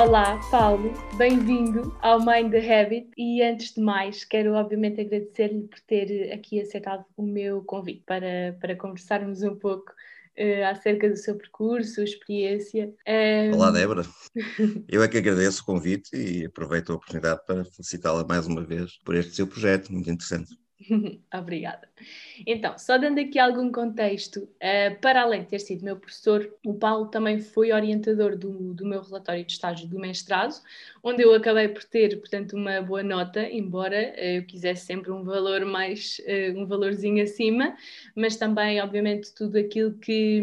Olá, Paulo, bem-vindo ao Mind the Habit e antes de mais quero obviamente agradecer-lhe por ter aqui aceitado o meu convite para, para conversarmos um pouco uh, acerca do seu percurso, experiência. Um... Olá, Débora. Eu é que agradeço o convite e aproveito a oportunidade para felicitá-la mais uma vez por este seu projeto, muito interessante. Obrigada. Então, só dando aqui algum contexto, uh, para além de ter sido meu professor, o Paulo também foi orientador do, do meu relatório de estágio do mestrado, onde eu acabei por ter, portanto, uma boa nota, embora uh, eu quisesse sempre um valor mais, uh, um valorzinho acima, mas também, obviamente, tudo aquilo que,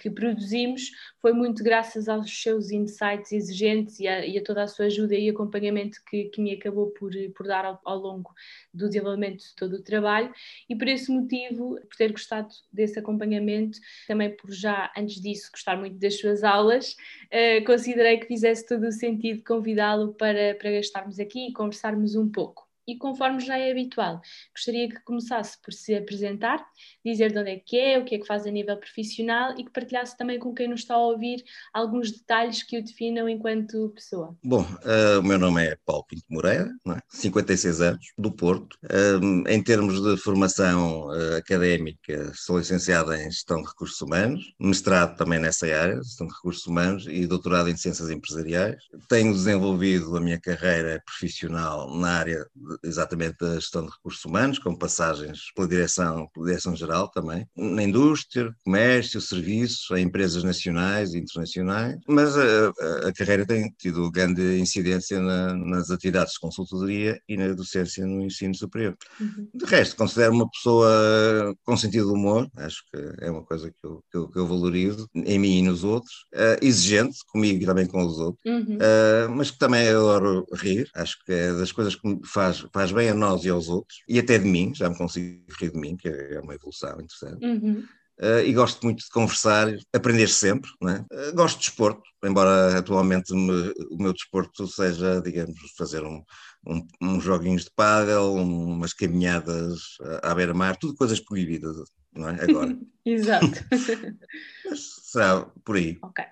que produzimos foi muito graças aos seus insights exigentes e a, e a toda a sua ajuda e acompanhamento que, que me acabou por, por dar ao, ao longo do desenvolvimento de todo o trabalho. E por esse motivo, por ter gostado desse acompanhamento, também por já antes disso gostar muito das suas aulas, uh, considerei que fizesse todo o sentido convidá-lo para, para estarmos aqui e conversarmos um pouco e conforme já é habitual, gostaria que começasse por se apresentar, dizer de onde é que é, o que é que faz a nível profissional e que partilhasse também com quem nos está a ouvir alguns detalhes que o definam enquanto pessoa. Bom, uh, o meu nome é Paulo Pinto Moreira, é? 56 anos, do Porto. Uh, em termos de formação uh, académica, sou licenciado em Gestão de Recursos Humanos, mestrado também nessa área, Gestão de Recursos Humanos, e doutorado em Ciências Empresariais. Tenho desenvolvido a minha carreira profissional na área de exatamente da gestão de recursos humanos, com passagens pela direção, pela direção-geral também, na indústria, comércio, serviços, em empresas nacionais e internacionais, mas a, a, a carreira tem tido grande incidência na, nas atividades de consultoria e na docência no ensino superior. Uhum. De resto, considero uma pessoa com sentido de humor, acho que é uma coisa que eu, que eu, que eu valorizo em mim e nos outros, uh, exigente comigo e também com os outros, uhum. uh, mas que também adoro rir, acho que é das coisas que me faz faz bem a nós e aos outros, e até de mim, já me consigo rir de mim, que é uma evolução interessante. Uhum. Uh, e gosto muito de conversar, aprender sempre. Uh, gosto de desporto, embora atualmente me, o meu desporto seja, digamos, fazer um, um, uns joguinhos de pádel, umas caminhadas à beira-mar, tudo coisas proibidas, não é? Agora. Exato. será por aí. Ok.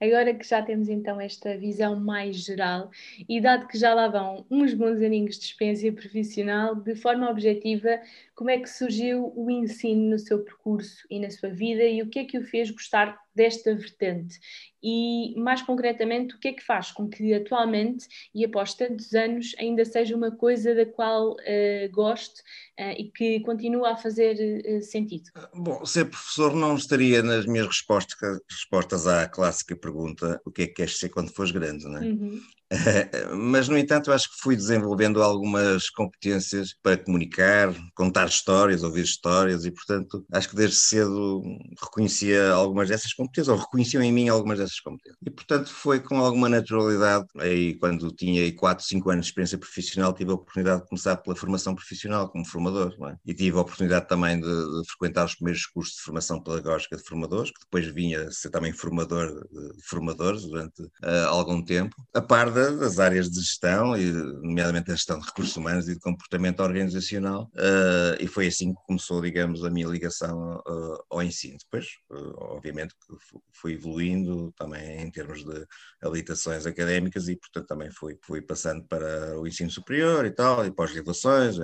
Agora que já temos então esta visão mais geral e dado que já lá vão uns bons aninhos de experiência profissional, de forma objetiva, como é que surgiu o ensino no seu percurso e na sua vida e o que é que o fez gostar desta vertente? E, mais concretamente, o que é que faz com que atualmente e após tantos anos ainda seja uma coisa da qual uh, goste uh, e que continua a fazer uh, sentido? Bom, ser professor não estaria nas minhas respostas, respostas à clássica pergunta: o que é que queres ser quando fores grande, não é? Uhum. Mas, no entanto, acho que fui desenvolvendo algumas competências para comunicar, contar histórias, ouvir histórias, e, portanto, acho que desde cedo reconhecia algumas dessas competências, ou reconheciam em mim algumas dessas competências. E, portanto, foi com alguma naturalidade, aí quando tinha 4, 5 anos de experiência profissional, tive a oportunidade de começar pela formação profissional como formador, é? e tive a oportunidade também de, de, frequentar os primeiros cursos de formação pedagógica de formadores, que depois vinha ser também formador de formadores durante uh, algum tempo, a par das áreas de gestão, e, nomeadamente a gestão de recursos humanos e de comportamento organizacional, uh, e foi assim que começou, digamos, a minha ligação uh, ao ensino. Depois, uh, obviamente, fui evoluindo também em termos de habilitações académicas e, portanto, também fui, fui passando para o ensino superior e tal, e pós-graduações,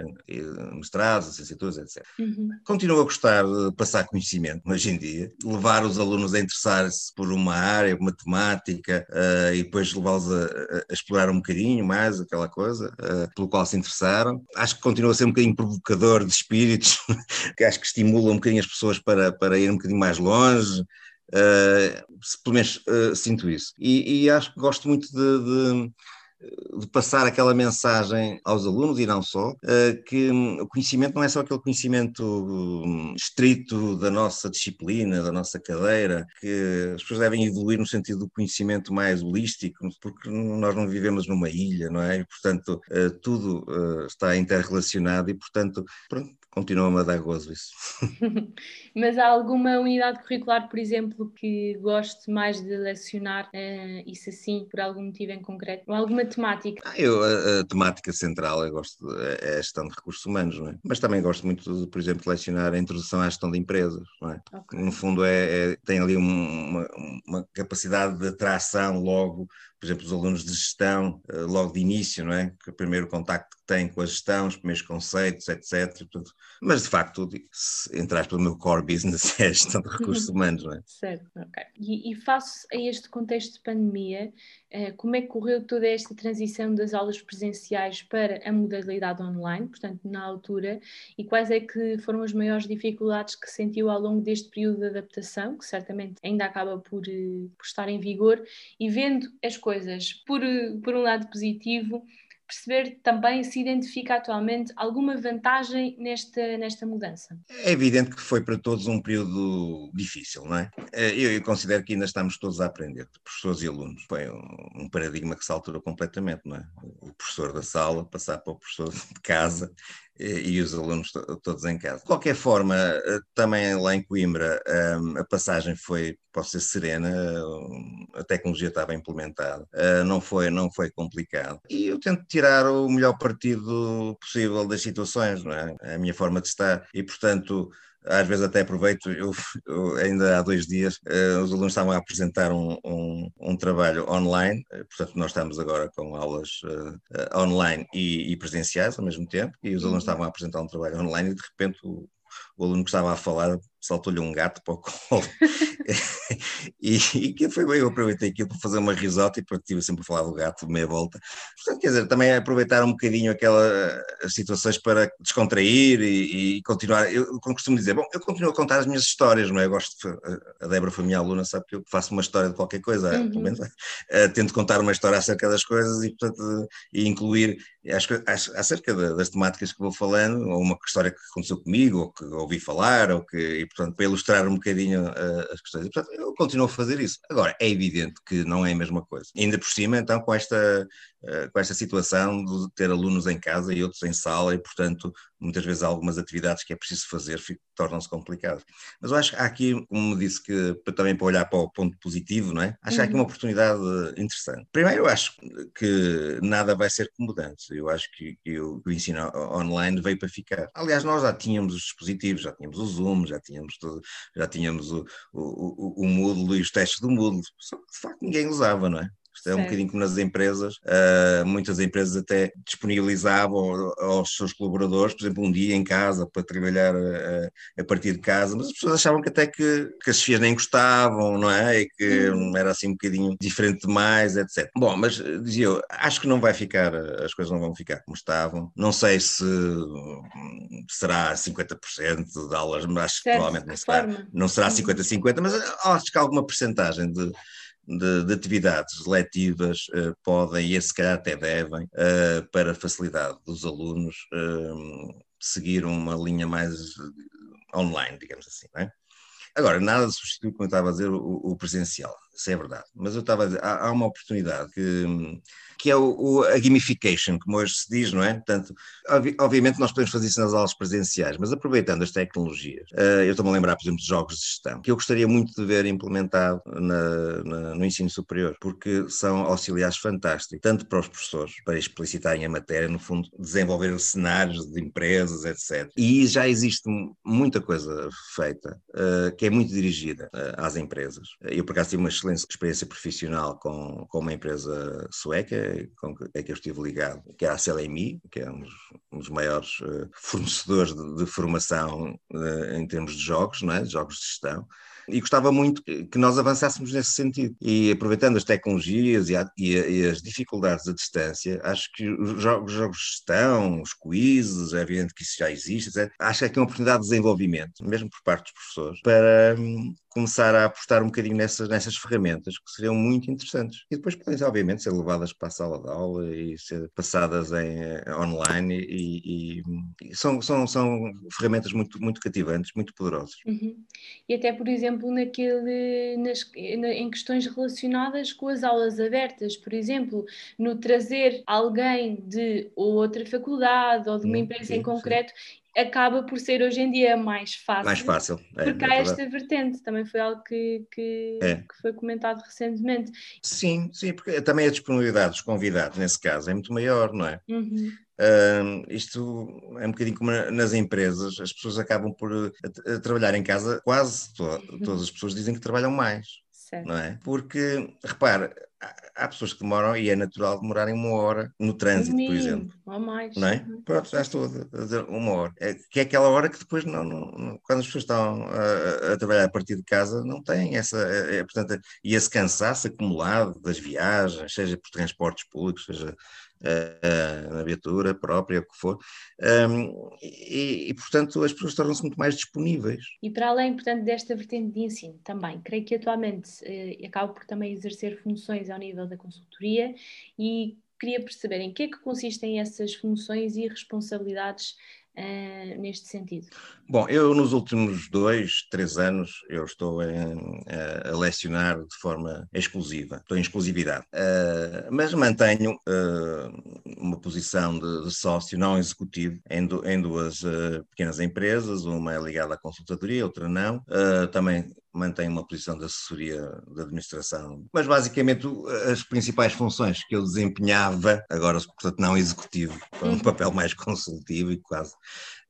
mestrados, licenciaturas, etc. Uhum. Continuo a gostar de passar conhecimento hoje em dia, levar os alunos a interessar-se por uma área, uma temática, e depois levá-los a, a, explorar um bocadinho mais aquela coisa uh, pelo qual se interessaram. Acho que continua a ser um bocadinho provocador de espíritos, que acho que estimula um bocadinho as pessoas para, para ir um bocadinho mais longe. Uh, pelo menos uh, sinto isso. E, e, acho que gosto muito de, de de passar aquela mensagem aos alunos e não só, eh, que o conhecimento não é só aquele conhecimento hum, estrito da nossa disciplina, da nossa cadeira, que as pessoas devem evoluir no sentido do conhecimento mais holístico, porque nós não vivemos numa ilha, não é? E, portanto, eh, tudo eh, está interrelacionado e, portanto, continua-me a dar gozo isso. Mas há alguma unidade curricular, por exemplo, que goste mais de lecionar, uh, isso assim, por algum motivo em concreto? Ou alguma temática? Ah, eu, a, a, temática central, eu gosto, de, é a gestão de recursos humanos, não é? Mas também gosto muito, de, por exemplo, de lecionar a introdução à gestão de empresas, não é? Okay. No fundo, é, é tem ali uma, uma capacidade de atração logo por exemplo, os alunos de gestão, eh, logo de início, não é? Que o primeiro contacto que têm com a gestão, os primeiros conceitos, etc. Mas, de facto, se entrar pelo meu core business é a gestão de recursos humanos, não é? Certo, ok. E, e face a este contexto de pandemia, como é que correu toda esta transição das aulas presenciais para a modalidade online, portanto, na altura, e quais é que foram as maiores dificuldades que sentiu ao longo deste período de adaptação, que certamente ainda acaba por, eh, por estar em vigor, e vendo as coisas. Por, por um lado positivo, perceber também se identifica atualmente alguma vantagem nesta, nesta mudança. É evidente que foi para todos um período difícil, não é? Eh, eu, eu considero que ainda estamos todos a aprender, professores e alunos. Foi um, um, paradigma que se alterou completamente, não é? O professor da sala passar para o professor de casa e, os alunos todos em casa. De qualquer forma, eh, também lá em Coimbra ehm, a passagem foi, posso ser serena, a tecnologia estava implementada, eh, não foi, não foi complicado. E eu tento tirar o melhor partido possível das situações, não é a minha forma de estar. E, portanto, às vezes até aproveito, eu, eu ainda há dois dias uh, os alunos estavam a apresentar um, um, um trabalho online, uh, portanto nós estamos agora com aulas uh, online e, e, presenciais ao mesmo tempo, e os alunos uhum. estavam a apresentar um trabalho online e de repente o, o aluno que estava a falar saltou-lhe um gato para o colo. e, e que foi bem, eu aproveitei aquilo para fazer uma risota e porque estive sempre a falar do gato de meia volta. Portanto, quer dizer, também aproveitar um bocadinho aquelas situações para descontrair e, e, continuar. Eu, como costumo dizer, bom, eu continuo a contar as minhas histórias, não é? Eu gosto, de, a Débora foi minha aluna, sabe que eu faço uma história de qualquer coisa, uhum. pelo menos uh, tento contar uma história acerca das coisas e, portanto, e incluir acho, acerca das temáticas que vou falando, ou uma história que aconteceu comigo, ou que ouvi falar, ou que portanto, para ilustrar um bocadinho uh, as questões. E, portanto, eu continuo a fazer isso. Agora, é evidente que não é a mesma coisa. Ainda por cima, então, com esta, uh, com esta situação de ter alunos em casa e outros em sala, e, portanto, muitas vezes algumas atividades que é preciso fazer tornam-se complicadas. Mas eu acho que há aqui, como disse, que também para olhar para o ponto positivo, não é? Acho que há aqui uma uhum. oportunidade interessante. Primeiro, eu acho que nada vai ser como antes. Eu acho que, que o ensino online veio para ficar. Aliás, nós já tínhamos os dispositivos, já tínhamos o Zoom, já tínhamos tudo, já tínhamos o, o, o, o Moodle e os testes do Moodle, só que de facto ninguém usava, não é? Isto é um bocadinho como nas empresas, uh, muitas empresas até disponibilizavam aos seus colaboradores, por exemplo, um dia em casa para trabalhar uh, a partir de casa, mas as pessoas achavam que até que, que as chefias nem gostavam, não é? E que uhum. era assim um bocadinho diferente demais, etc. Bom, mas dizia eu, acho que não vai ficar, as coisas não vão ficar como estavam. Não sei se será 50% de aulas, mas acho que provavelmente não será, não será 50-50, mas acho que há alguma percentagem de de, de atividades letivas uh, podem, e se calhar até devem, uh, para facilidade dos alunos, uh, seguir uma linha mais online, digamos assim. Não é? Agora, nada de substituir, como eu estava a dizer, o, o presencial, isso é verdade. Mas eu estava a dizer, há, há uma oportunidade que que é o, o, a gamification, como hoje se diz, não é? Portanto, obviamente nós podemos fazer isso nas aulas presenciais, mas aproveitando as tecnologias, uh, eu estou-me a lembrar, por exemplo, de jogos de gestão, que eu gostaria muito de ver implementado na, na, no ensino superior, porque são auxiliares fantásticos, tanto para os professores, para explicitarem a matéria, no fundo, desenvolver cenários de empresas, etc. E já existe muita coisa feita, uh, que é muito dirigida uh, às empresas. Eu, por acaso, tive uma excelente experiência profissional com, com uma empresa sueca, com que, é que eu estive ligado, que é a CLMI, que é um dos, um dos maiores uh, fornecedores de, de formação uh, em termos de jogos, não é? de jogos de gestão, e gostava muito que nós avançássemos nesse sentido. E aproveitando as tecnologias e, a, e, a, e as dificuldades da distância, acho que os jogos, os jogos de gestão, os quizzes, é evidente que isso já existe, etc. acho que é uma oportunidade de desenvolvimento, mesmo por parte dos professores, para hum, começar a apostar um bocadinho nessas, nessas ferramentas que seriam muito interessantes. E depois podem, obviamente, ser levadas para a sala de aula e ser passadas em eh, online e, e, e são, são, são ferramentas muito, muito cativantes, muito poderosas. Uhum. E até, por exemplo, naquele, nas, em questões relacionadas com as aulas abertas, por exemplo, no trazer alguém de outra faculdade ou de uma hum, empresa sim, em concreto sim acaba por ser hoje em dia mais fácil. Mais fácil. É, porque é há esta vertente, também foi algo que, que, é. que, foi comentado recentemente. Sim, sim, porque também a disponibilidade dos convidados, nesse caso, é muito maior, não é? Uhum. Uh, isto é um bocadinho como nas empresas, as pessoas acabam por a, a trabalhar em casa, quase to uhum. todas as pessoas dizem que trabalham mais. Certo. Não é? Porque, repare, há pessoas que demoram, e é natural demorarem uma hora no trânsito, por exemplo. Ou mais. Não é? Uhum. Pronto, já estou a dizer uma hora. É, que é aquela hora que depois, não, não quando as pessoas estão a, a, trabalhar a partir de casa, não têm essa. É, é, portanto, e esse cansaço acumulado das viagens, seja por transportes públicos, seja na viatura própria, o que for, e, e, portanto as pessoas tornam-se muito mais disponíveis. E para além, portanto, desta vertente de ensino também, creio que atualmente eh, acabo por também exercer funções ao nível da consultoria e queria perceber em que é que consistem essas funções e responsabilidades uh, neste sentido? Bom, eu nos últimos dois, três anos, eu estou em, a lecionar de forma exclusiva, estou em exclusividade, uh, mas mantenho uh, uma posição de, de, sócio não executivo em, do, em duas pequenas empresas, uma é ligada à consultadoria, outra não, também mantém uma posição de assessoria de administração, mas basicamente as principais funções que eu desempenhava, agora portanto não executivo, um uhum. papel mais consultivo e quase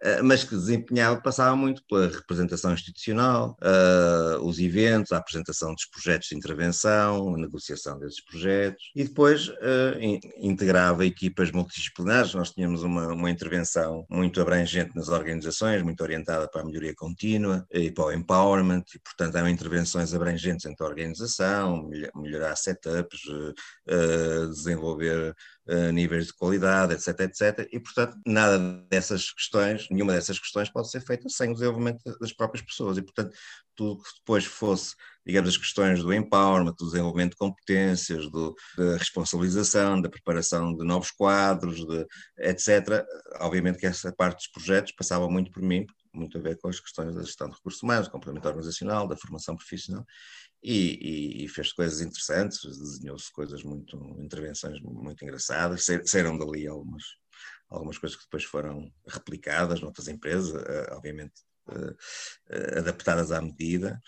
eh, mas que desempenhava, passava muito pela representação institucional, uh, os eventos, a apresentação dos projetos de intervenção, a negociação desses projetos, e depois uh, in, integrava equipas multidisciplinares. Nós tínhamos uma, uma intervenção muito abrangente nas organizações, muito orientada para a melhoria contínua e para o empowerment, e portanto eram intervenções abrangentes entre a organização, melhorar setups, uh, desenvolver uh, níveis de qualidade, etc, etc. E, portanto, nada dessas questões, nenhuma dessas questões pode ser feita sem o desenvolvimento das próprias pessoas. E, portanto, tudo que depois fosse, digamos, as questões do empowerment, do desenvolvimento de competências, do, da responsabilização, da preparação de novos quadros, de, etc. Obviamente que essa parte dos projetos passava muito por mim, muito a ver com as questões da gestão de recursos humanos, complemento organizacional, da formação profissional, e, e, e fez coisas interessantes, desenhou-se coisas muito, intervenções muito engraçadas, saíram dali algumas, algumas coisas que depois foram replicadas noutras empresas, eh, obviamente eh, eh, adaptadas à medida,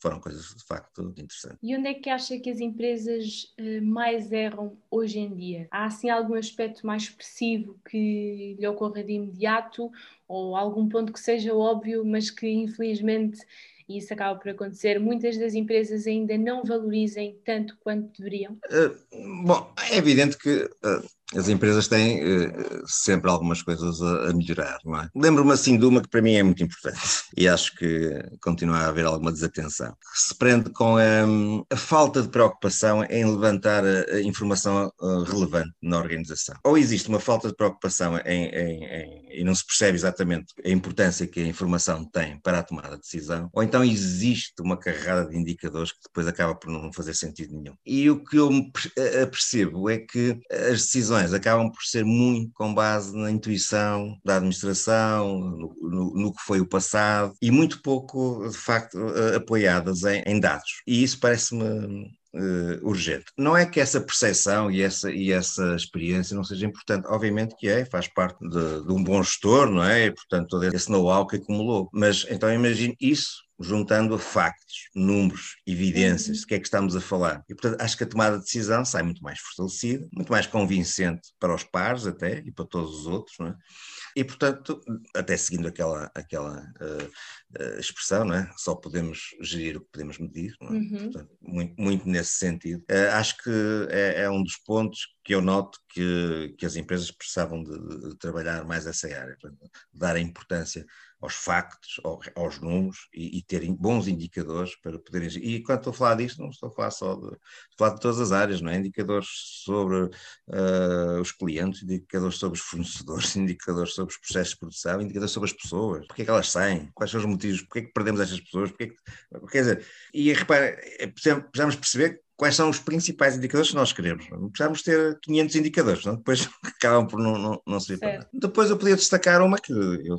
foram coisas de facto interessantes. E onde é que acha que as empresas mais erram hoje em dia? Há assim algum aspecto mais expressivo que lhe ocorra de imediato ou algum ponto que seja óbvio, mas que infelizmente e isso acaba por acontecer, muitas das empresas ainda não valorizem tanto quanto deveriam? Uh, bom, é evidente que uh, as empresas têm uh, sempre algumas coisas a, a melhorar, não é? Lembro-me assim de uma que para mim é muito importante e acho que continua a haver alguma desatenção, que se prende com um, a falta de preocupação em levantar a, a informação uh, relevante na organização. Ou existe uma falta de preocupação em, em, em, e não se percebe exatamente a importância que a informação tem para a tomada de decisão, ou então existe uma carrada de indicadores que depois acaba por não fazer sentido nenhum. E o que eu percebo é que as decisões decisões acabam por ser muito com base na intuição da administração, no, no, no que foi o passado, e muito pouco, de facto, eh, apoiadas em, em dados. E isso parece-me Uh, urgente. Não é que essa percepção e essa, e essa experiência não seja importante, obviamente que é, faz parte de, de um bom gestor, não é? E, portanto, todo esse know-how que acumulou. Mas então imagine isso juntando a factos, números, evidências, uhum. do que é que estamos a falar. E, portanto, acho que a tomada de decisão sai muito mais fortalecida, muito mais convincente para os pares até e para todos os outros, não é? E, portanto, até seguindo aquela, aquela uh, uh, expressão, não é? Só podemos gerir o que podemos medir, não é? Uhum. Portanto, muito, muito nesse sentido. Uh, acho que é, é, um dos pontos que eu noto que, que as empresas precisavam de, de trabalhar mais essa área, dar a importância aos factos, aos números e, e terem bons indicadores para poderem. E quando estou a falar disto, não estou a falar só de, falar de todas as áreas, não é? Indicadores sobre uh, os clientes, indicadores sobre os fornecedores, indicadores sobre os processos de produção, indicadores sobre as pessoas, porque é que elas saem, quais são os motivos, porque é que perdemos estas pessoas, porque é que, quer dizer, e repara, é, precisamos perceber quais são os principais indicadores que nós queremos. Precisamos ter 500 indicadores, não? depois acabam por não, não, não servir para nada. Depois eu podia destacar uma que,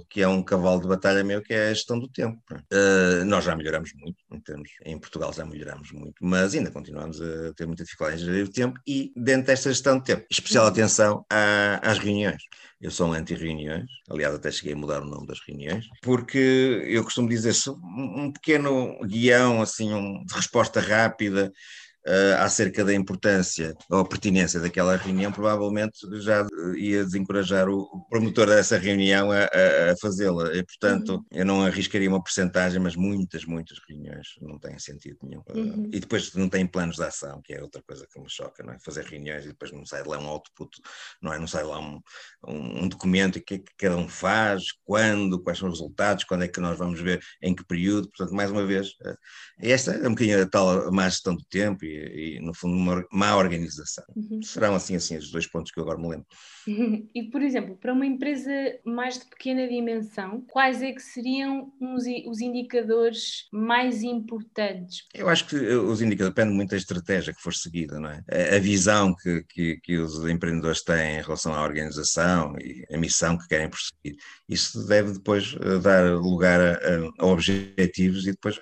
que é um cavalo de batalha meu, que é a gestão do tempo. Uh, nós já melhoramos muito, em, termos, em Portugal já melhoramos muito, mas ainda continuamos a ter muita dificuldade em gerir o tempo e dentro desta gestão de tempo, especial uhum. atenção à, às reuniões. Eu sou um anti-reuniões, aliás, até cheguei a mudar o nome das reuniões, porque eu costumo dizer um pequeno guião, assim, um, de resposta rápida, uh, acerca da importância ou pertinência daquela reunião, provavelmente já ia desencorajar o, promotor dessa reunião a, a, a fazê-la. E, portanto, uhum. eu não arriscaria uma porcentagem, mas muitas, muitas reuniões não têm sentido nenhum. Uhum. E depois não tem planos de ação, que é outra coisa que me choca, não é? Fazer reuniões e depois não sai de lá um output, não é? Não sai lá um, um, um documento e o que é que cada um faz, quando, quais são os resultados, quando é que nós vamos ver, em que período. Portanto, mais uma vez, uh, esta é um bocadinho a tal má gestão do tempo e, e, no fundo, uma má organização. Uhum. Serão assim, assim, os dois pontos que eu agora me lembro. E, por exemplo, para uma empresa mais de pequena dimensão, quais é que seriam os, os indicadores mais importantes? Eu acho que os indicadores dependem muito da estratégia que for seguida, não é? A, visão que, que, que os empreendedores têm em relação à organização e a missão que querem prosseguir. Isso deve depois eh, dar lugar a, a objetivos e depois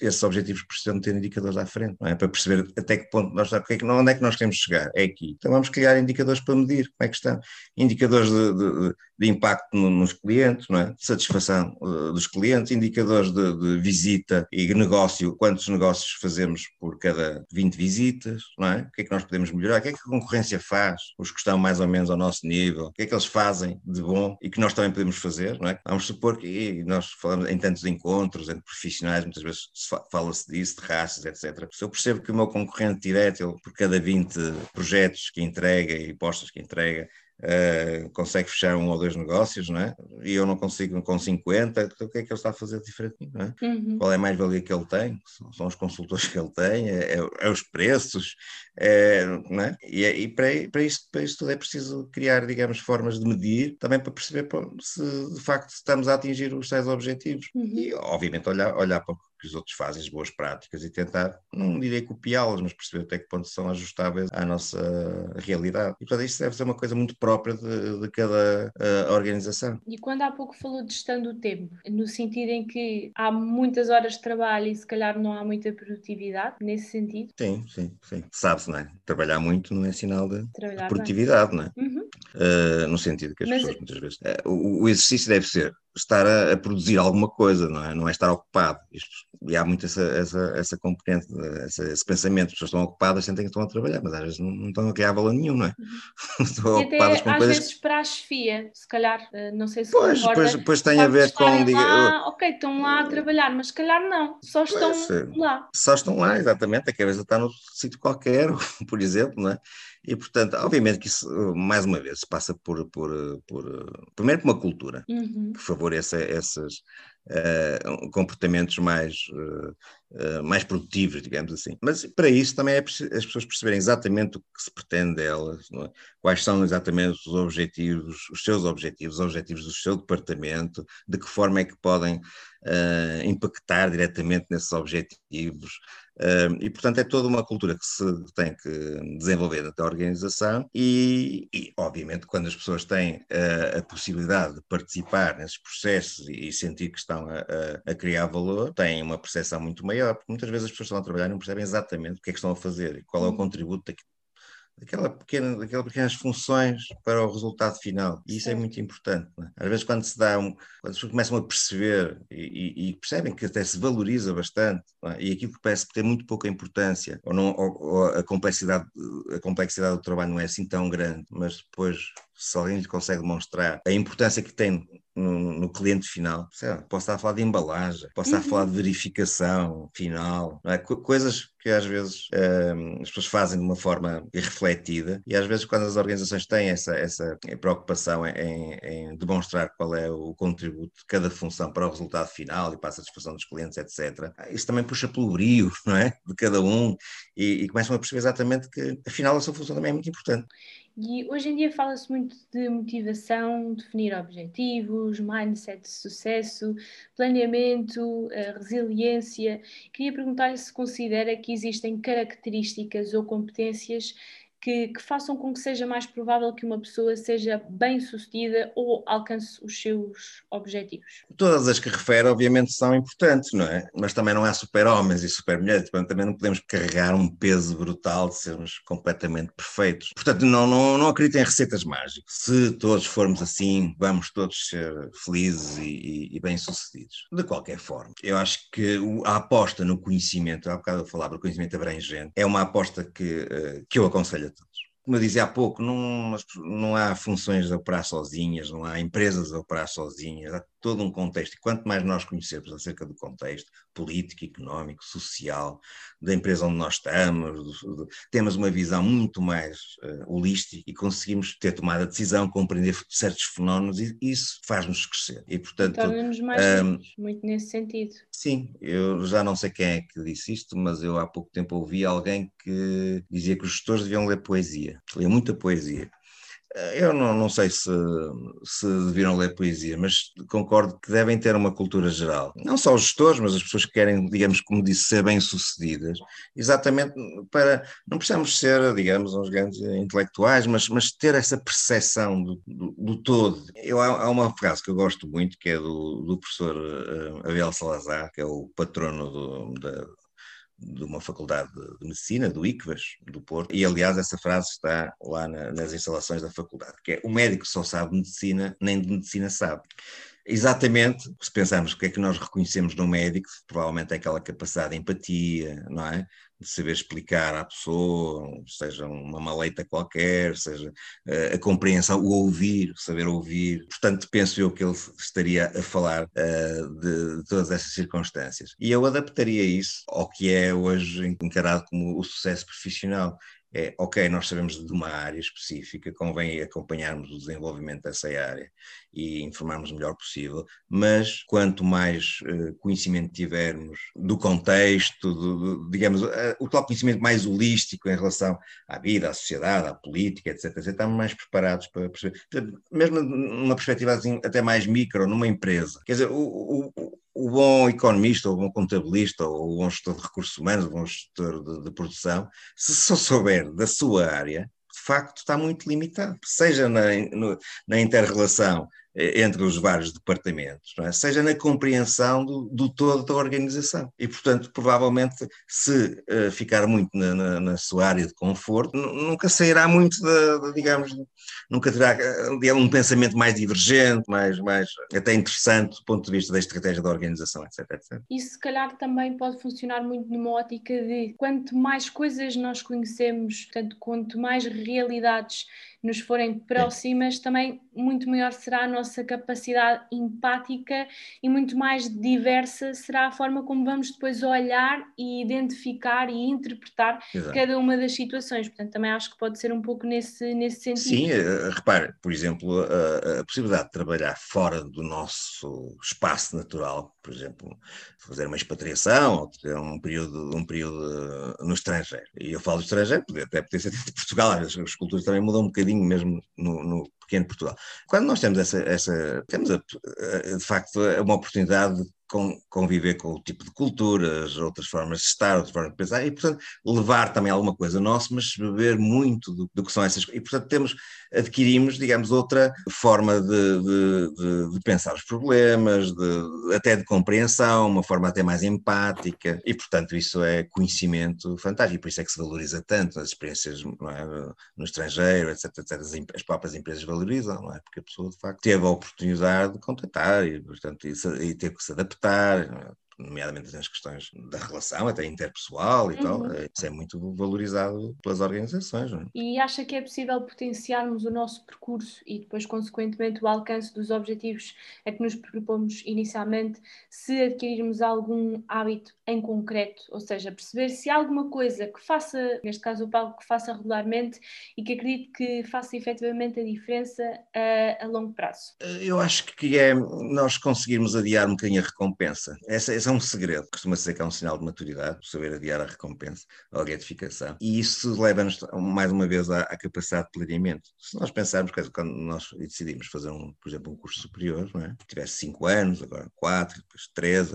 esses objetivos precisam ter indicadores à frente, não é? Para perceber até que ponto nós estamos, é onde é que nós queremos chegar, é aqui. Então vamos criar indicadores para medir como é que estão. Indicadores de, de, de impacto nos clientes, não é? De satisfação uh, dos clientes, indicadores de, de, visita e negócio, quantos negócios fazemos por cada 20 visitas, não é? O que é que nós podemos melhorar, o que é que a concorrência faz, os que estão mais ou menos ao nosso nível, o que é que eles fazem de bom e que nós também podemos fazer, não é? Vamos supor que nós falamos em tantos encontros entre profissionais, muitas vezes fala-se disso, de raças, etc. Se eu percebo que o meu concorrente direto, ele, por cada 20 projetos que entrega e postas que entrega, Uh, consegue fechar um ou dois negócios, não é? E eu não consigo com 50, então o que é que ele está a fazer diferente? Não é? Uhum. Qual é a mais-valia que ele tem? São, são, os consultores que ele tem, é, é, é os preços, é, não é? E, é, e para, para, isto, para isto tudo é preciso criar, digamos, formas de medir, também para perceber se de facto estamos a atingir os tais objetivos. Uhum. E, obviamente, olhar, olhar para que os outros fazem, as boas práticas, e tentar, não direi copiá-las, mas perceber até que ponto são ajustáveis à nossa realidade. E, portanto, isto deve ser uma coisa muito própria de, de cada uh, organização. E quando há pouco falou de gestão do tempo, no sentido em que há muitas horas de trabalho e se calhar não há muita produtividade, nesse sentido? Sim, sim, sim. Sabe-se, não é? Trabalhar muito não é sinal de, de produtividade, bem. não é? Uhum. Uh, no sentido que as mas... pessoas muitas vezes. Uh, o, o exercício deve ser estar a, a, produzir alguma coisa, não é? Não é estar ocupado. Isto, e há muito essa, essa, essa componente, essa, esse pensamento. As pessoas estão ocupadas, sentem que estão a trabalhar, mas às vezes não, não estão a criar valor nenhum, não é? Uhum. estão e ocupadas até, com às coisas. Às vezes para a chefia, se calhar, eh, não sei se pois, concorda, pois, pois tem a ver com. Diga, lá, ok, estão lá a trabalhar, mas se calhar não, só estão pois, lá. Só estão lá, exatamente. A cabeça está num sítio qualquer, por exemplo, não é? E, portanto, obviamente que isso, mais uma vez, passa por, por, por primeiro, por uma cultura uhum. que favoreça esses uh, comportamentos mais, uh, mais produtivos, digamos assim. Mas para isso também é as pessoas perceberem exatamente o que se pretende delas, é? quais são exatamente os objetivos, os seus objetivos, os objetivos do seu departamento, de que forma é que podem impactar diretamente nesses objetivos e, portanto, é toda uma cultura que se tem que desenvolver dentro da organização e, e obviamente, quando as pessoas têm a possibilidade de participar nesses processos e, e sentir que estão a, a, criar valor, têm uma percepção muito maior, porque muitas vezes as pessoas estão a trabalhar não percebem exatamente o que é que estão a fazer e qual é o uhum. contributo daquilo daquela pequena, daquelas pequenas funções para o resultado final. E isso é muito importante. É? Às vezes, quando se dá um, quando as pessoas começam a perceber e, e, percebem que até se valoriza bastante, é? e aquilo que parece ter muito pouca importância, ou, não, ou, ou a, complexidade, a complexidade do trabalho não é assim tão grande, mas depois se alguém lhe consegue demonstrar a importância que tem no, no cliente final. Lá, posso estar a falar de embalagem, posso estar a falar de uhum. verificação final, é? coisas que às vezes um, as pessoas fazem de uma forma irrefletida e às vezes quando as organizações têm essa, essa preocupação em, em, demonstrar qual é o contributo de cada função para o resultado final e para a satisfação dos clientes, etc. Isso também puxa pelo brio, não é? De cada um e, e começam a perceber exatamente que afinal a sua função também é muito importante. E hoje em dia fala-se muito de motivação, definir objetivos, mindset de sucesso, planeamento, eh, resiliência. Queria perguntar-lhe se considera que existem características ou competências que, que, façam com que seja mais provável que uma pessoa seja bem sucedida ou alcance os seus objetivos? Todas as que refere, obviamente, são importantes, não é? Mas também não há super-homens e super-mulheres, também não podemos carregar um peso brutal de sermos completamente perfeitos. Portanto, não, não, não acredito em receitas mágicas. Se todos formos assim, vamos todos ser felizes e, e, e bem-sucedidos. De qualquer forma, eu acho que a aposta no conhecimento, há bocado eu falava do conhecimento abrangente, é uma aposta que, eh, que eu aconselho como eu dizia há pouco, não, não há funções a operar sozinhas, não há empresas a operar sozinhas, há todo um contexto. E quanto mais nós conhecermos acerca do contexto político, económico, social, da empresa onde nós estamos, do, do, temos uma visão muito mais uh, holística e conseguimos ter tomada decisão, compreender certos fenómenos e isso faz-nos crescer. E, portanto. Torna-nos mais um, muito nesse sentido. Sim, eu já não sei quem é que disse isto, mas eu há pouco tempo ouvi alguém que dizia que os gestores deviam ler poesia, ler muita poesia. Eu não, não sei se, se deviam ler poesia, mas concordo que devem ter uma cultura geral. Não só os gestores, mas as pessoas que querem, digamos, como disse, ser bem-sucedidas, exatamente para. Não precisamos ser, digamos, uns grandes intelectuais, mas, mas ter essa percepção do, do, do todo. Eu, há, uma frase que eu gosto muito, que é do, do professor uh, Abel Salazar, que é o patrono do, da, de uma faculdade de medicina, do ICVAS, do Porto, e aliás essa frase está lá na, nas instalações da faculdade, que é o médico só sabe medicina, nem de medicina sabe. Exatamente, se pensarmos o que é que nós reconhecemos no médico, provavelmente é aquela capacidade de empatia, não é? De saber explicar à pessoa, seja uma maleita qualquer, seja uh, a compreensão, o ouvir, saber ouvir. Portanto, penso eu que ele estaria a falar uh, de, de, todas essas circunstâncias. E eu adaptaria isso ao que é hoje encarado como o sucesso profissional é, ok, nós sabemos de uma área específica, convém acompanharmos o desenvolvimento dessa área e informarmos o melhor possível, mas quanto mais uh, conhecimento tivermos do contexto, do, digamos, uh, o tal conhecimento mais holístico em relação à vida, à sociedade, à política, etc., etc., estamos mais preparados para perceber, mesmo numa perspectiva assim, até mais micro, numa empresa. Quer dizer, o, o o bom economista, ou o bom contabilista, ou o bom gestor de recursos humanos, o bom gestor de, de produção, se só souber da sua área, de facto está muito limitado, seja na, na inter-relação eh, entre os vários departamentos, é? seja na compreensão do, do, todo da organização. E, portanto, provavelmente, se uh, ficar muito na, na, na, sua área de conforto, nunca sairá muito, de, digamos, nunca terá uh, um pensamento mais divergente, mais, mais até interessante do ponto de vista da estratégia da organização, etc, etc. Isso, se calhar, também pode funcionar muito numa ótica de quanto mais coisas nós conhecemos, portanto, quanto mais realidades nos forem próximas, também muito maior será a nossa capacidade empática e muito mais diversa será a forma como vamos depois olhar e identificar e interpretar Exato. cada uma das situações. Portanto, também acho que pode ser um pouco nesse, nesse sentido. Sim, uh, repare, por exemplo, a, a possibilidade de trabalhar fora do nosso espaço natural, por exemplo, fazer uma expatriação ou ter um período, um período no estrangeiro. E eu falo do estrangeiro, até poder ser de Portugal, as, as culturas também mudam um bocadinho mesmo no, no pequeno Portugal. Quando nós temos essa, essa temos a, a, de facto uma oportunidade conviver com o tipo de culturas, outras formas de estar, outras formas de pensar, e portanto levar também alguma coisa nossa, mas beber muito do, do que são essas coisas. E portanto temos, adquirimos, digamos, outra forma de, de, de, de pensar os problemas, até de compreensão, uma forma até mais empática, e portanto isso é conhecimento fantástico, e por isso é que se valoriza tanto as experiências é, no estrangeiro, etc, etc, as, as, próprias empresas valorizam, não é? Porque a pessoa de facto teve a oportunidade de contactar e, portanto, e teve que se adaptar estar, nomeadamente nas questões da relação, até interpessoal e uhum. tal, eh, isso é muito valorizado pelas organizações. É? E acha que é possível potenciarmos o nosso percurso e depois, consequentemente, o alcance dos objetivos a que nos propomos inicialmente, se adquirirmos algum hábito em concreto, ou seja, perceber se há alguma coisa que faça, neste caso o Paulo, que faça regularmente e que acredite que faça efetivamente a diferença a, a longo prazo? Eu acho que é nós conseguirmos adiar um bocadinho a recompensa. Essa, essa é um segredo. Costuma ser que é um sinal de maturidade, saber adiar a recompensa, a gratificação. E isso leva-nos, mais uma vez, à, à, capacidade de planeamento. Se nós pensarmos, quando nós decidimos fazer, um, por exemplo, um curso superior, não é? tivesse cinco anos, agora quatro, depois três,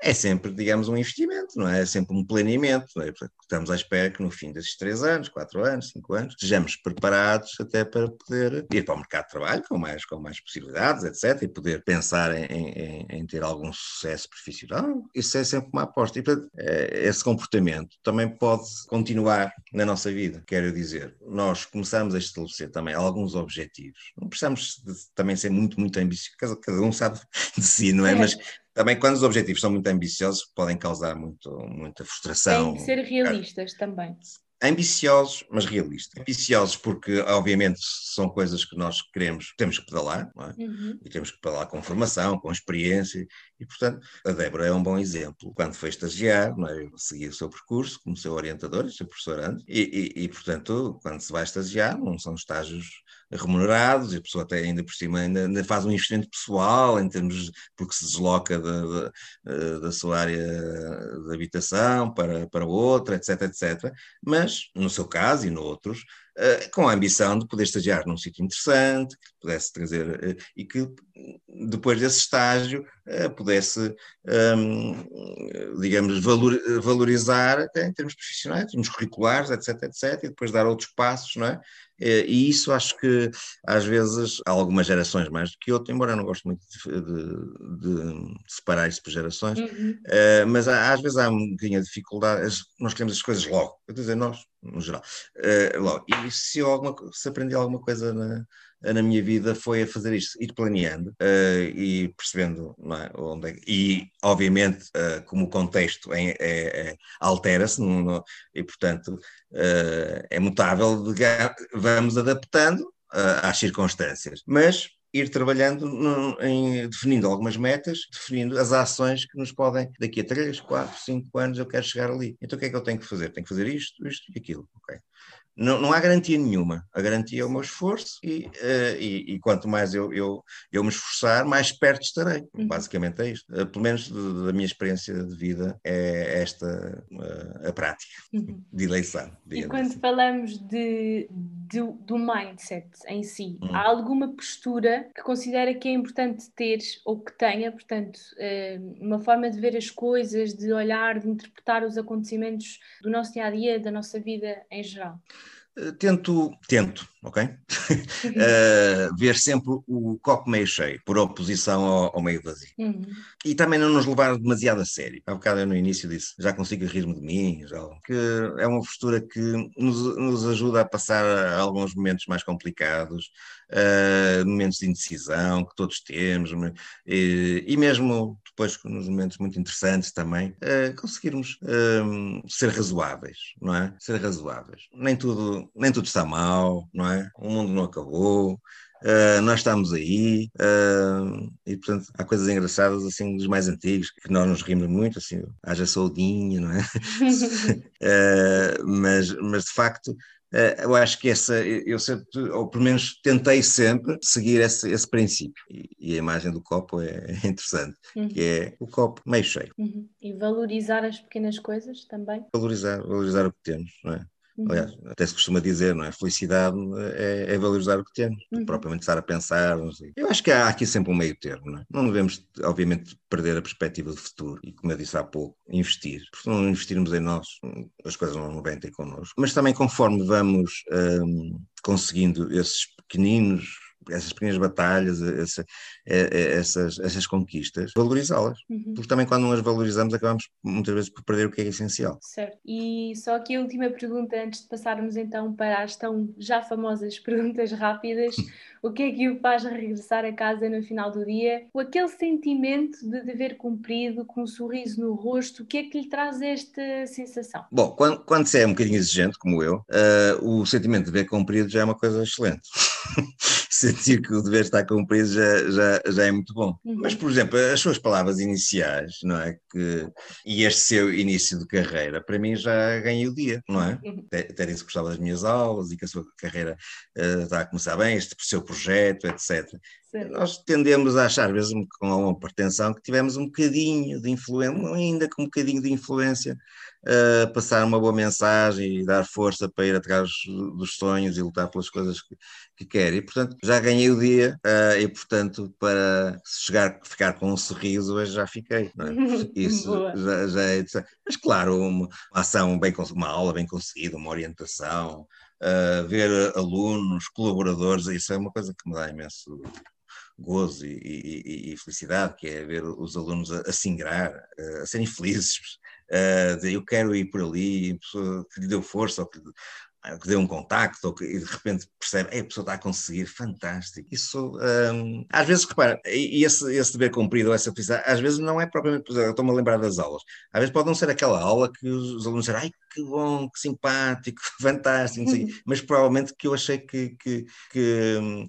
é sempre, digamos, um investimento, não é? É sempre um planeamento. Não é? Estamos à espera que no fim desses três anos, quatro anos, cinco anos, estejamos preparados até para poder ir para o mercado de trabalho com mais, com mais possibilidades, etc. E poder pensar em, em, em ter algum sucesso profissional. Isso é sempre uma aposta. E, portanto, é, esse comportamento também pode continuar na nossa vida. Quero dizer, nós começamos a estabelecer também alguns objetivos. Não precisamos de, também ser muito, muito ambiciosos. Cada, cada um sabe de si, não é? é. Mas também quando os objetivos são muito ambiciosos podem causar muito, muita frustração. Tem que ser realistas também ambiciosos, mas realistas. Ambiciosos porque, obviamente, são coisas que nós queremos, temos que pedalar, é? uhum. e temos que pedalar com formação, com experiência, e, portanto, a Débora é um bom exemplo. Quando foi estagiar, não é? eu segui o seu percurso como seu orientador, seu professor antes, e, e, e, portanto, quando se vai estagiar, não são estágios remunerados, e a pessoa até ainda por cima ainda, ainda faz um investimento pessoal em termos porque se desloca da, eh, da sua área de habitação para, para outra, etc, etc. Mas, no seu caso e noutros, com a ambição de poder estagiar num sítio interessante, que pudesse trazer, uh, e que depois desse estágio uh, pudesse, um, digamos, valor, valorizar em termos profissionais, em termos curriculares, etc, etc, e depois dar outros passos, não é? E isso acho que às vezes há algumas gerações mais do que outras, embora eu não gosto muito de, de, de separar isso por gerações, uhum. uh, mas há, às vezes há um bocadinho de dificuldade, nós queremos as coisas logo, quer dizer, nós, no geral, uh. E se, alguma, se aprendi alguma coisa na, na minha vida foi a fazer isto, ir planeando uh, e percebendo é, onde é, e obviamente uh, como o contexto é, é, é altera-se e portanto é mutável, vamos adaptando às circunstâncias, mas ir trabalhando no, em definindo algumas metas, definindo as ações que nos podem, daqui a 3, 4, 5 anos eu quero chegar ali. Então o que é que eu tenho que fazer? Tenho que fazer isto, isto e aquilo. Okay. Não, não há garantia nenhuma. A garantia é o meu esforço e, uh, e, e, quanto mais eu, eu, eu me esforçar, mais perto estarei. Uhum. Basicamente é isto. Uh, pelo menos da minha experiência de vida é esta uh, a prática uhum. de eleição. E quando assim. falamos de, de, do mindset em si, uhum. há alguma postura que considera que é importante ter ou que tenha, portanto, uma forma de ver as coisas, de olhar, de interpretar os acontecimentos do nosso dia a dia, da nossa vida em geral? Tento, tento, ok? uh, ver sempre o copo meio cheio, por oposição ao, ao meio vazio. Uhum. E também não nos levar demasiado a sério. Há bocado eu no início disse, já consigo rir-me de mim, já, que é uma postura que nos, nos ajuda a passar alguns momentos mais complicados, uh, momentos de indecisão que todos temos, e, e mesmo depois nos momentos muito interessantes também, uh, conseguirmos ser razoáveis, não é? Ser razoáveis. Nem tudo, nem tudo está mal, não é? O mundo não acabou. Uh, nós estamos aí uh, e portanto há coisas engraçadas assim dos mais antigos que nós nos rimos muito assim haja saudinha não é uh, mas, mas de facto eu acho que essa, eu sempre, ou pelo menos tentei sempre seguir esse, esse princípio. E, e, a imagem do copo é, interessante, uhum. que é o copo meio cheio. Uhum. E valorizar as pequenas coisas também? Valorizar, valorizar o que temos, não é? Uhum. Aliás, até se costuma dizer, não é? Felicidade é, é valorizar o que temos, uhum. propriamente estar a pensar. Eu acho que há aqui sempre um meio termo, não é? Não devemos, obviamente, perder a perspectiva do futuro e, como eu disse há pouco, investir. Porque se não investirmos em nós, as coisas não vêm ter connosco. Mas também, conforme vamos hum, conseguindo esses pequeninos essas pequenas batalhas, essa, é, é, essas, essas conquistas, valorizá-las. Uhum. Porque também quando não as valorizamos acabamos muitas vezes por perder o que é essencial. Certo. E só aqui a última pergunta antes de passarmos então para as tão já famosas perguntas rápidas. o que é que o faz regressar a casa no final do dia? Com aquele sentimento de dever cumprido, com um sorriso no rosto, o que é que lhe traz esta sensação? Bom, quando, quando se é um bocadinho exigente, como eu, uh, o sentimento de dever cumprido já é uma coisa excelente. sentir que o dever está cumprido já, já, já é muito bom. Uhum. Mas, por exemplo, as suas palavras iniciais, não é? Que, e este seu início de carreira, para mim já ganhei o dia, não é? Uhum. Que gostava das minhas aulas e que a sua carreira uh, está a começar bem, este seu projeto, etc. nós tendemos a achar, mesmo com alguma pretensão, que tivemos um bocadinho de influência, ainda com um bocadinho de influência, uh, passar uma boa mensagem e dar força para ir atrás dos sonhos e lutar pelas coisas que, que quer. E, portanto, já ganhei o dia uh, e, portanto, para chegar, ficar com um sorriso, hoje já fiquei. É? Isso já, já, é. Mas, claro, uma, uma ação bem, uma aula bem conseguida, uma orientação, uh, ver alunos, colaboradores, isso é uma coisa que me dá imenso gozo e, e, e, felicidade, que é ver os alunos a, a se ingrar, a serem felizes, a dizer eu quero ir por ali, que lhe deu força, ou que, que deu um contacto, ou que e de repente percebe, a pessoa está a conseguir, fantástico. Isso, um, às vezes, repara, e esse, esse dever cumprido, essa felicidade, às vezes não é propriamente, estou-me a lembrar das aulas, às vezes pode não ser aquela aula que os, os alunos dizem, ai, que bom, que simpático, fantástico, mas provavelmente que eu achei que, que, que hum,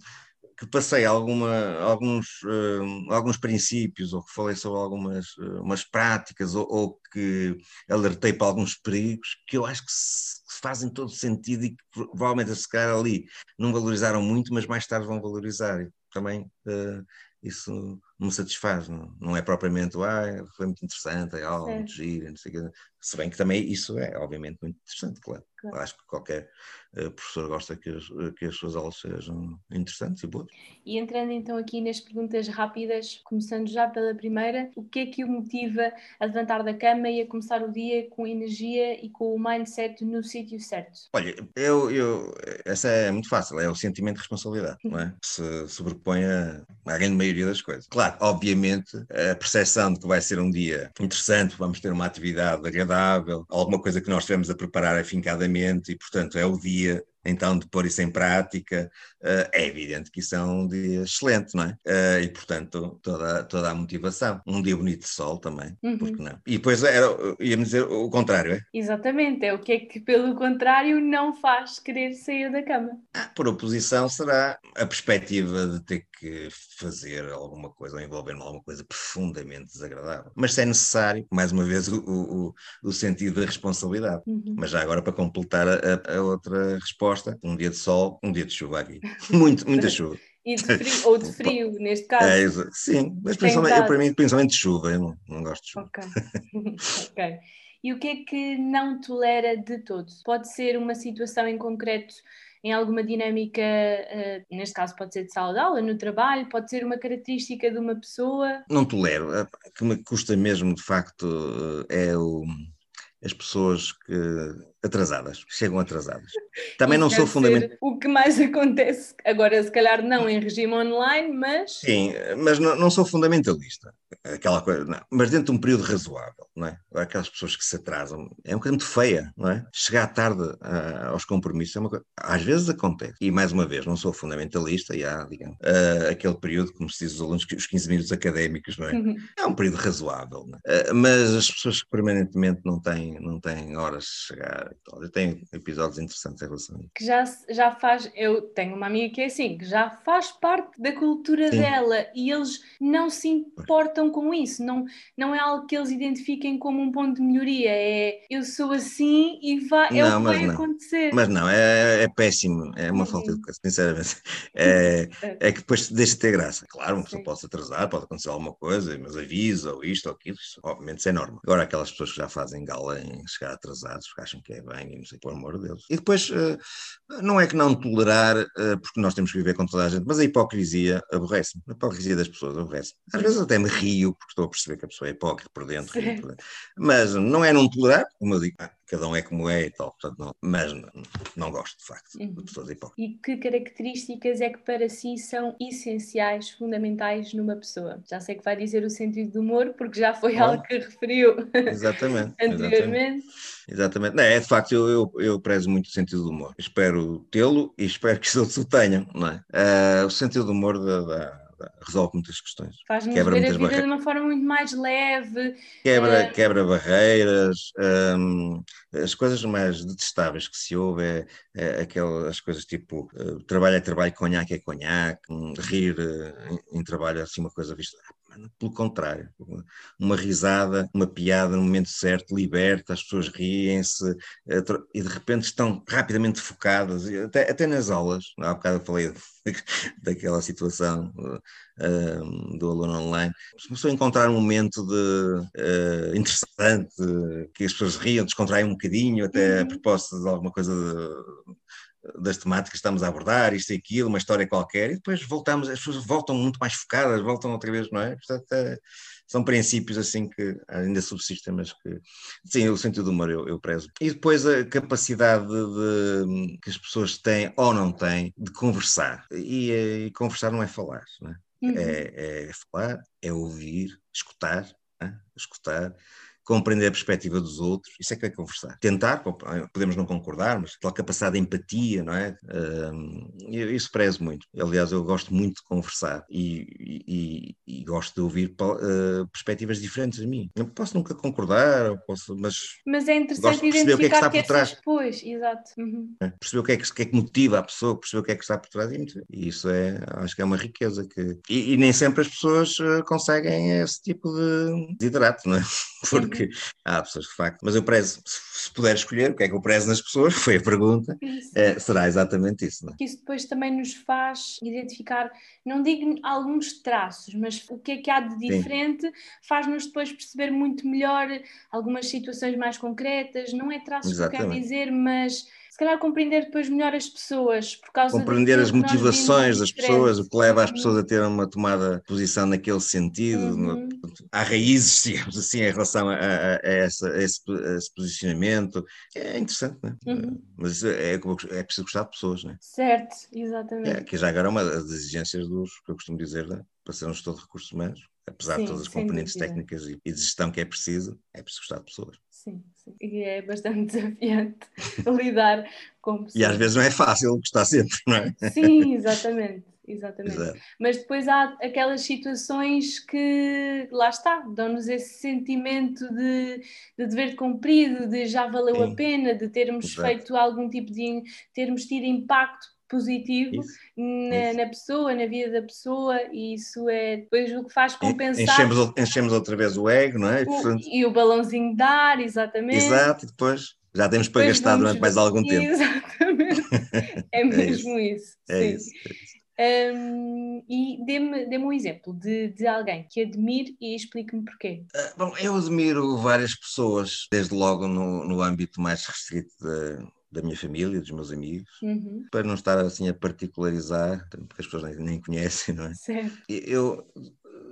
que passei alguma, alguns, uh, alguns princípios, ou que falei sobre algumas uh, umas práticas, ou, ou, que alertei para alguns perigos, que eu acho que, se, que fazem todo sentido e que provavelmente se calhar ali não valorizaram muito, mas mais tarde vão valorizar. E também uh, isso me satisfaz, não, não é propriamente, ah, foi muito interessante, é algo muito giro, não sei o quê. Se bem que também isso é, obviamente, muito interessante, claro. claro. Acho que qualquer uh, professor gosta que as, que as suas aulas sejam interessantes e boas. E entrando então aqui nas perguntas rápidas, começando já pela primeira, o que é que o motiva a levantar da cama e a começar o dia com energia e com o mindset no sítio certo? Olha, eu, eu, essa é muito fácil, é o sentimento de responsabilidade, não é? Que se sobrepõe a, a grande maioria das coisas. Claro, obviamente, a percepção de que vai ser um dia interessante, vamos ter uma atividade agradável, agradável, alguma coisa que nós tivemos a preparar afincadamente e, portanto, é o dia então de pôr isso em prática, uh, é evidente que isso é um dia excelente, não é? Uh, e, portanto, toda, toda a motivação. Um dia bonito de sol também, uhum. porque não? E depois era, íamos dizer o contrário, é? Exatamente, é o que é que, pelo contrário, não faz querer sair da cama. Ah, por oposição, será a perspectiva de ter que fazer alguma coisa ou envolver-me alguma coisa profundamente desagradável. Mas se é necessário, mais uma vez, o, o, o sentido da responsabilidade. Uhum. Mas já agora, para completar a, a outra resposta, um dia de sol, um dia de chuva aqui. Muito, muita chuva. E de frio, ou de frio, neste caso. É, sim, mas principalmente, eu, para mim, principalmente de chuva, eu não, não gosto de chuva. Ok. ok. E o que é que não tolera de todo? Pode ser uma situação em concreto, em alguma dinâmica, uh, neste caso pode ser de sala de aula, no trabalho, pode ser uma característica de uma pessoa? Não tolero. O que me custa mesmo, de facto, é o, as pessoas que atrasadas, chegam atrasadas. Também não sou fundamental. O que mais acontece, agora se calhar não em regime online, mas. Sim, mas não, não sou fundamentalista. Aquela coisa, não. Mas dentro de um período razoável, não é? Aquelas pessoas que se atrasam, é um bocadinho muito feia, não é? Chegar tarde uh, aos compromissos é uma coisa. Às vezes acontece. E mais uma vez, não sou fundamentalista, e há, digamos, uh, aquele período, como se diz os alunos, os 15 minutos académicos, não é? Uhum. É um período razoável, é? uh, mas as pessoas que permanentemente não têm, não têm horas de chegar eu tenho episódios interessantes em relação a isso. Que já, já faz, eu tenho uma amiga que é assim, que já faz parte da cultura Sim. dela e eles não se importam com isso, não, não é algo que eles identifiquem como um ponto de melhoria, é eu sou assim e vai, é não, o que vai não. acontecer. Mas não, é, é péssimo, é uma falta de educação, sinceramente. É, é que depois deixa de ter graça. Claro, uma pessoa pode se atrasar, pode acontecer alguma coisa, mas avisa, ou isto ou aquilo, isso, obviamente isso é normal. Agora, aquelas pessoas que já fazem gala em chegar atrasados, porque acham que é bem, e não sei, por amor de Deus. E depois, uh, não é que não tolerar, uh, porque nós temos que viver com toda a gente, mas a hipocrisia aborrece-me. A hipocrisia das pessoas aborrece. -me. Às vezes até me rio, porque estou a perceber que a pessoa é hipócrita por dentro, por dentro. Mas não é não tolerar, como eu digo, cada um é como é e tal, portanto, não, mas não, não gosto de facto uhum. de pessoas hipócritas. E que características é que para si são essenciais, fundamentais numa pessoa? Já sei que vai dizer o sentido do humor, porque já foi algo que referiu exatamente, anteriormente. Exatamente. Não, é de facto, eu, eu, eu prezo muito o sentido do humor. Espero tê-lo e espero que os outros o tenham, não é? Uh, o sentido do humor da, da resolve muitas questões. Faz-nos ver a vida barre... de uma forma muito mais leve. Quebra, uh... quebra barreiras, um, as coisas mais detestáveis que se ouve é, é aquelas coisas tipo uh, trabalho é trabalho, conhaque é conhaque, um, rir uh, em, em, trabalho é assim uma coisa vista Pelo contrário, uma risada, uma piada no momento certo, liberta, as pessoas riem-se eh, e de repente estão rapidamente focadas, até, até nas aulas. Há bocado eu falei daquela situação uh, do aluno online. Se começou a encontrar um momento de, uh, interessante, que as pessoas riam, descontraem um bocadinho, até uhum. a propósito de alguma coisa de, das temáticas que estamos a abordar, isto e aquilo, uma história qualquer, e depois voltamos, as pessoas voltam muito mais focadas, voltam outra vez, não é? Portanto, é, são princípios assim que ainda subsistem, mas que, sim, o sentido do humor eu, eu prezo. E depois a capacidade de, que as pessoas têm ou não têm de conversar. E, e conversar não é falar, não é? Uhum. É, é, falar, é ouvir, escutar, é? escutar compreender a perspectiva dos outros, isso é que é conversar. Tentar, podemos não concordar, mas aquela capacidade de empatia, não é? Isso prezo muito. Aliás, eu gosto muito de conversar e, e, e gosto de ouvir uh, perspectivas diferentes de mim. Eu posso nunca concordar, posso, mas. Mas é interessante identificar o que é que está por trás. Depois, exato. Uhum. É, perceber o que, é que, que, é que motiva a pessoa, perceber o que é que está por trás e isso é, acho que é uma riqueza que. E, e nem sempre as pessoas uh, conseguem esse tipo de hidrato, não é? Porque porque há pessoas de facto, mas eu prezo, se puder escolher o que é que eu prezo nas pessoas, foi a pergunta, é, será exatamente isso. Não é? Isso depois também nos faz identificar, não digo alguns traços, mas o que é que há de diferente faz-nos depois perceber muito melhor algumas situações mais concretas, não é traços exatamente. que eu quero dizer, mas calhar compreender depois melhor as pessoas por causa compreender as motivações das pessoas o que leva as uhum. pessoas a ter uma tomada de posição naquele sentido uhum. há raízes digamos assim em relação a, a, a, essa, a, esse, posicionamento é interessante não é? Uhum. mas é, é preciso gostar de pessoas não é? certo exatamente é, que já agora é uma das exigências dos que eu costumo dizer né? para ser um gestor de recursos humanos apesar Sim, de todas as componentes dúvida. técnicas e, de gestão que é preciso é preciso gostar de pessoas Sim, sim. E é bastante desafiante lidar com pessoas. E às vezes não é fácil gostar sempre, não é? Sim, exatamente. Exatamente. Exato. Mas depois há aquelas situações que, lá está, dão-nos esse sentimento de, de dever cumprido, de já valeu Sim. a pena, de termos Exato. feito algum tipo de. termos tido impacto positivo na, na, pessoa, na vida da pessoa, e isso é depois o que faz compensar. Enchemos, enchemos outra vez o ego, não é? O, e o balãozinho de ar, exatamente. Exato, e depois já temos para depois gastar durante mais algum tempo. Exatamente, é, é mesmo é isso. isso. É isso. É isso. Um, e dê-me dê um exemplo de, de alguém que admire e explique-me porquê. Uh, bom, eu admiro várias pessoas, desde logo no, no âmbito mais restrito da minha família, dos meus amigos, uhum. para não estar assim a particularizar, porque as pessoas nem, nem conhecem, não é? Certo. Eu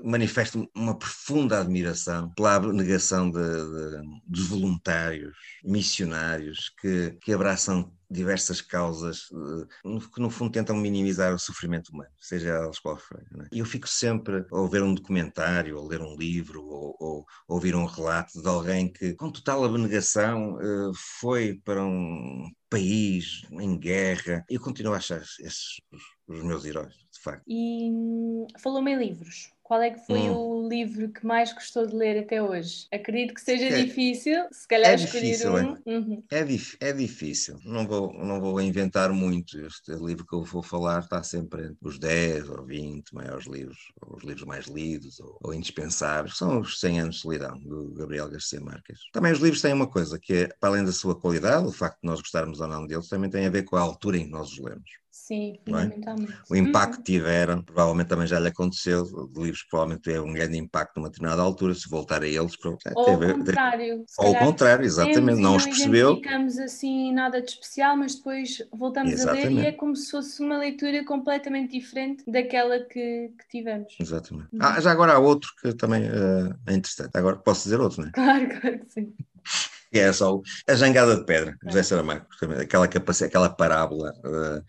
manifesto uma profunda admiração pela abnegação de, de, dos voluntários, missionários, que, que abraçam diversas causas eh, que no fundo tentam minimizar o sofrimento humano, seja elas qual forem. É? E eu fico sempre a ver um documentário, ou ler um livro, ou, ou, ouvir um relato de alguém que, com total abnegação, eh, foi para um país em guerra. Eu continuo a achar esses os, os meus heróis, de facto. E hum, falou-me em livros. Qual é que foi hum. o livro que mais gostou de ler até hoje? Acredito que seja é, difícil, se calhar é escolher difícil, um. É, uhum. é, é, difícil, não vou, não vou inventar muito. Este livro que eu vou falar está sempre entre os 10 ou 20 maiores livros, ou os livros mais lidos ou, ou indispensáveis. São os 100 anos de solidão, do Gabriel Garcia Marques. Também os livros têm uma coisa, que é, para além da sua qualidade, o facto de nós gostarmos ou não deles, também tem a ver com a altura em que nós os lemos. Sim, é? fundamentalmente. É? O impacto que tiveram, provavelmente também já lhe aconteceu, de livros provavelmente têm um grande impacto numa determinada altura, se voltar a eles. É, Ou ao contrário. Ou ao contrário, exatamente, não os percebeu. Não ficamos assim nada de especial, mas depois voltamos exatamente. a ler e é como se fosse uma leitura completamente diferente daquela que, que tivemos. Exatamente. Uhum. Ah, já agora há outro que também uh, é interessante. Agora posso dizer outro, não é? Claro, claro que sim. Que é só a jangada de pedra, José Saramago, aquela, aquela parábola uh,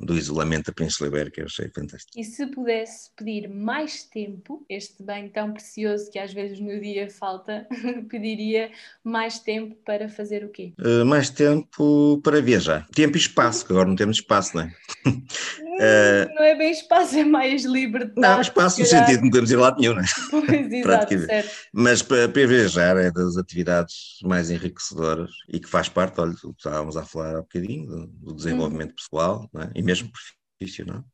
do isolamento da Península Ibérica, eu achei fantástico. E se pudesse pedir mais tempo, este bem tão precioso que às vezes no dia falta, pediria mais tempo para fazer o quê? Uh, mais tempo para viajar. Tempo e espaço, que agora não temos espaço, não é? Uh, não é bem espaço, é mais liberdade. Não, espaço no sentido de não podemos ir lá nenhum, não é? Pois, exato, certo. Mas para, viajar é das atividades mais enriquecedoras e que faz parte, olha, estávamos a falar há bocadinho, do, do desenvolvimento uhum. pessoal é? e mesmo profissional.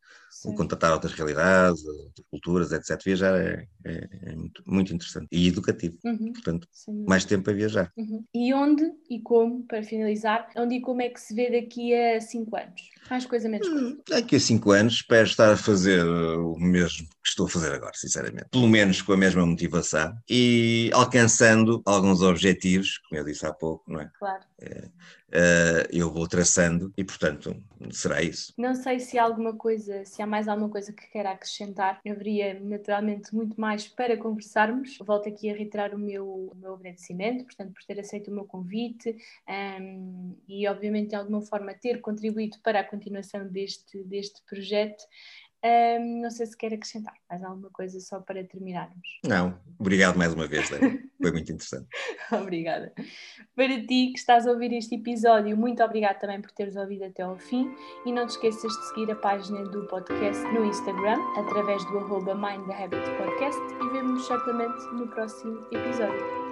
O contatar outras realidades, outras culturas, etc. Viajar é, é, é muito, muito, interessante e educativo. Uhum. Portanto, Sim. mais tempo a viajar. Uhum. E onde e como, para finalizar, onde e como é que se vê daqui a 5 anos? Mais coisa, menos coisa. Hum, daqui a 5 anos espero estar a fazer o mesmo que estou a fazer agora, sinceramente. Pelo menos com a mesma motivação e alcançando alguns objetivos, como eu disse há pouco, não é? Claro. É, uh, eu vou traçando e, portanto, será isso. Não sei se há alguma coisa, se há mais alguma coisa que queira acrescentar. Eu haveria naturalmente muito mais para conversarmos. Volto aqui a reiterar o meu, o meu agradecimento, portanto, por ter aceito o meu convite um, ehm, e, obviamente, de alguma forma ter contribuído para a continuação deste, deste projeto. Um, não sei se quer acrescentar mais alguma coisa só para terminarmos. Não, obrigado mais uma vez, foi muito interessante. Obrigada. Para ti que estás a ouvir este episódio, muito obrigado também por teres ouvido até ao fim e não te esqueças de seguir a página do podcast no Instagram através do arroba Mind the Habit Podcast e vemos certamente no próximo episódio.